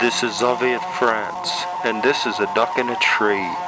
This is Zoviet France, and this is a duck in a tree.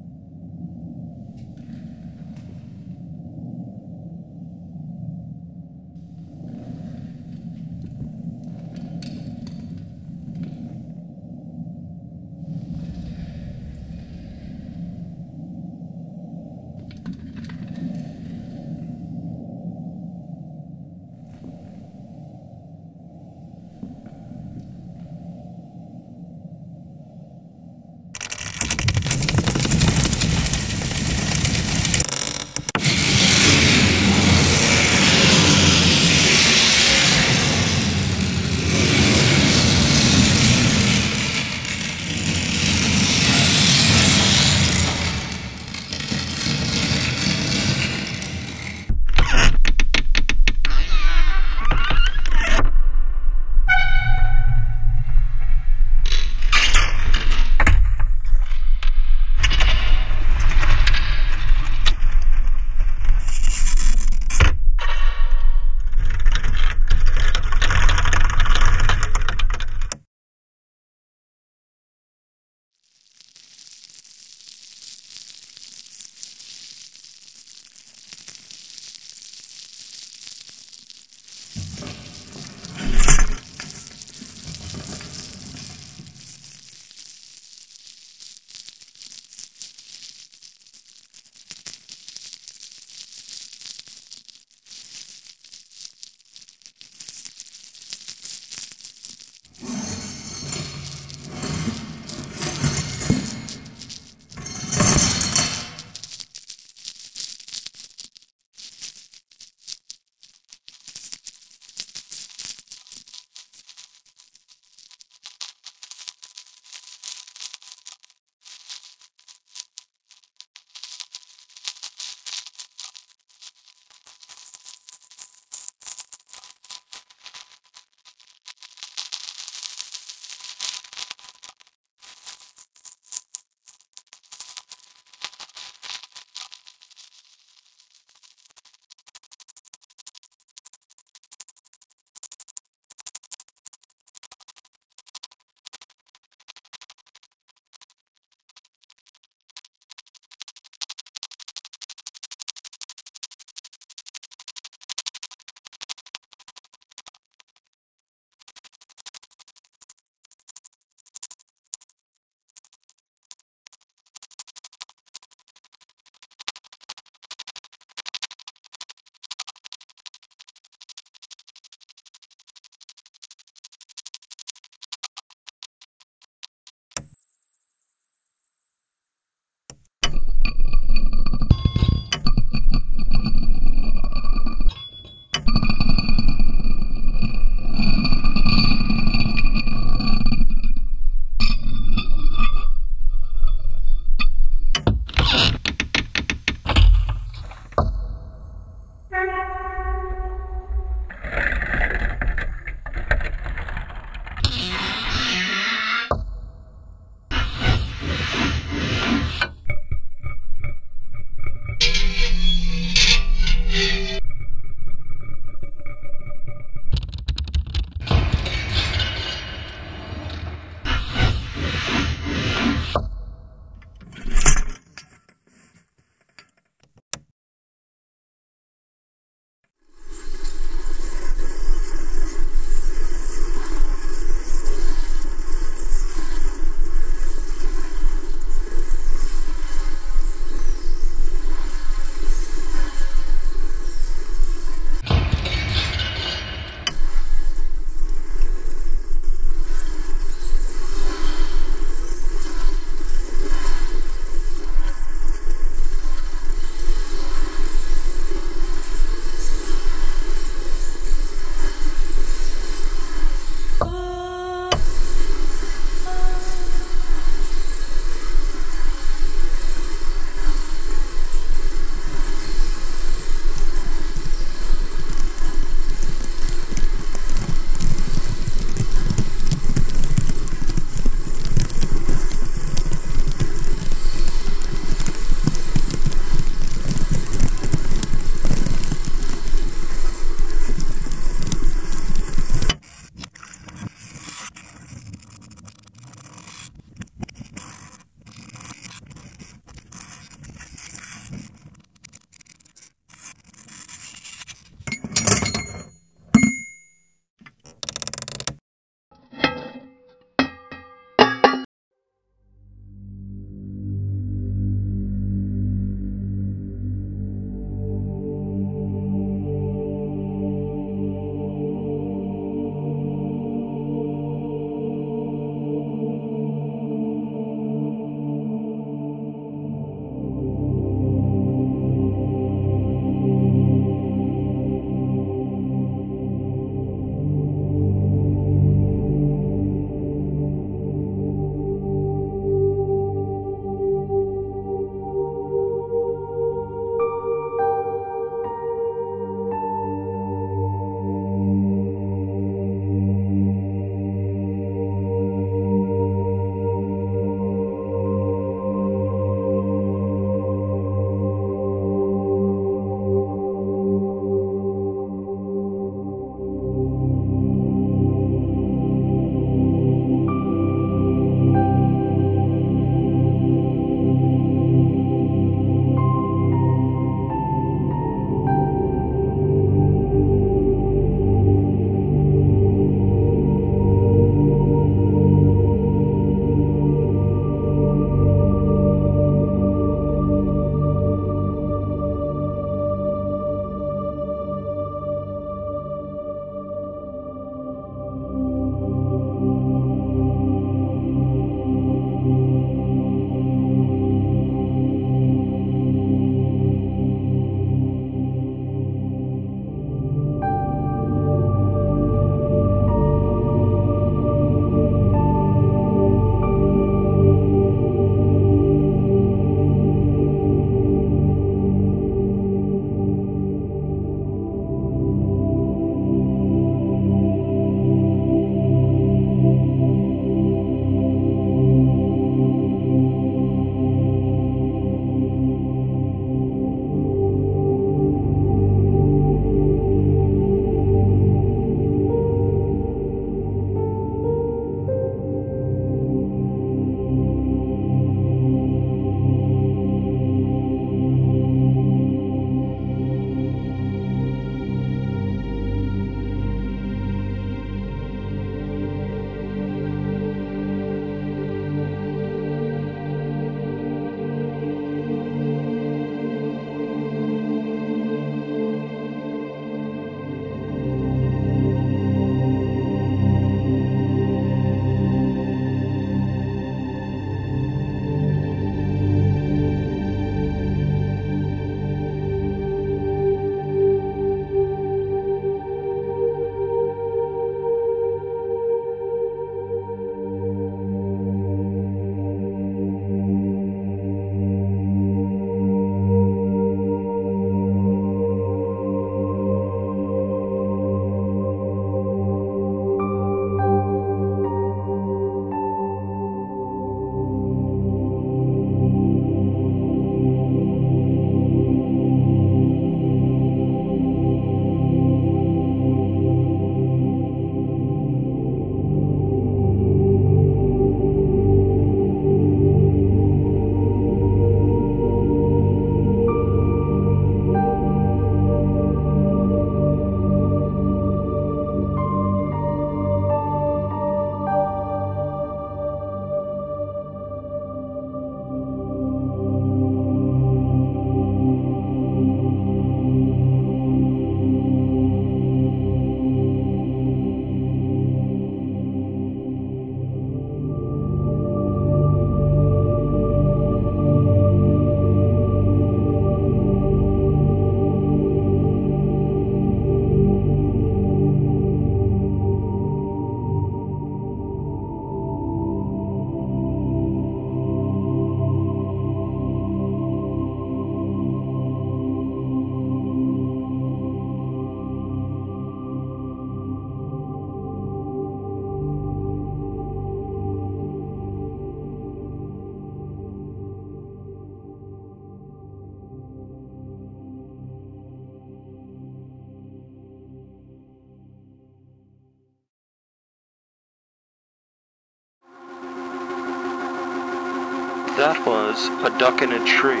That was A Duck in a Tree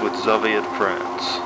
with Zoviet France.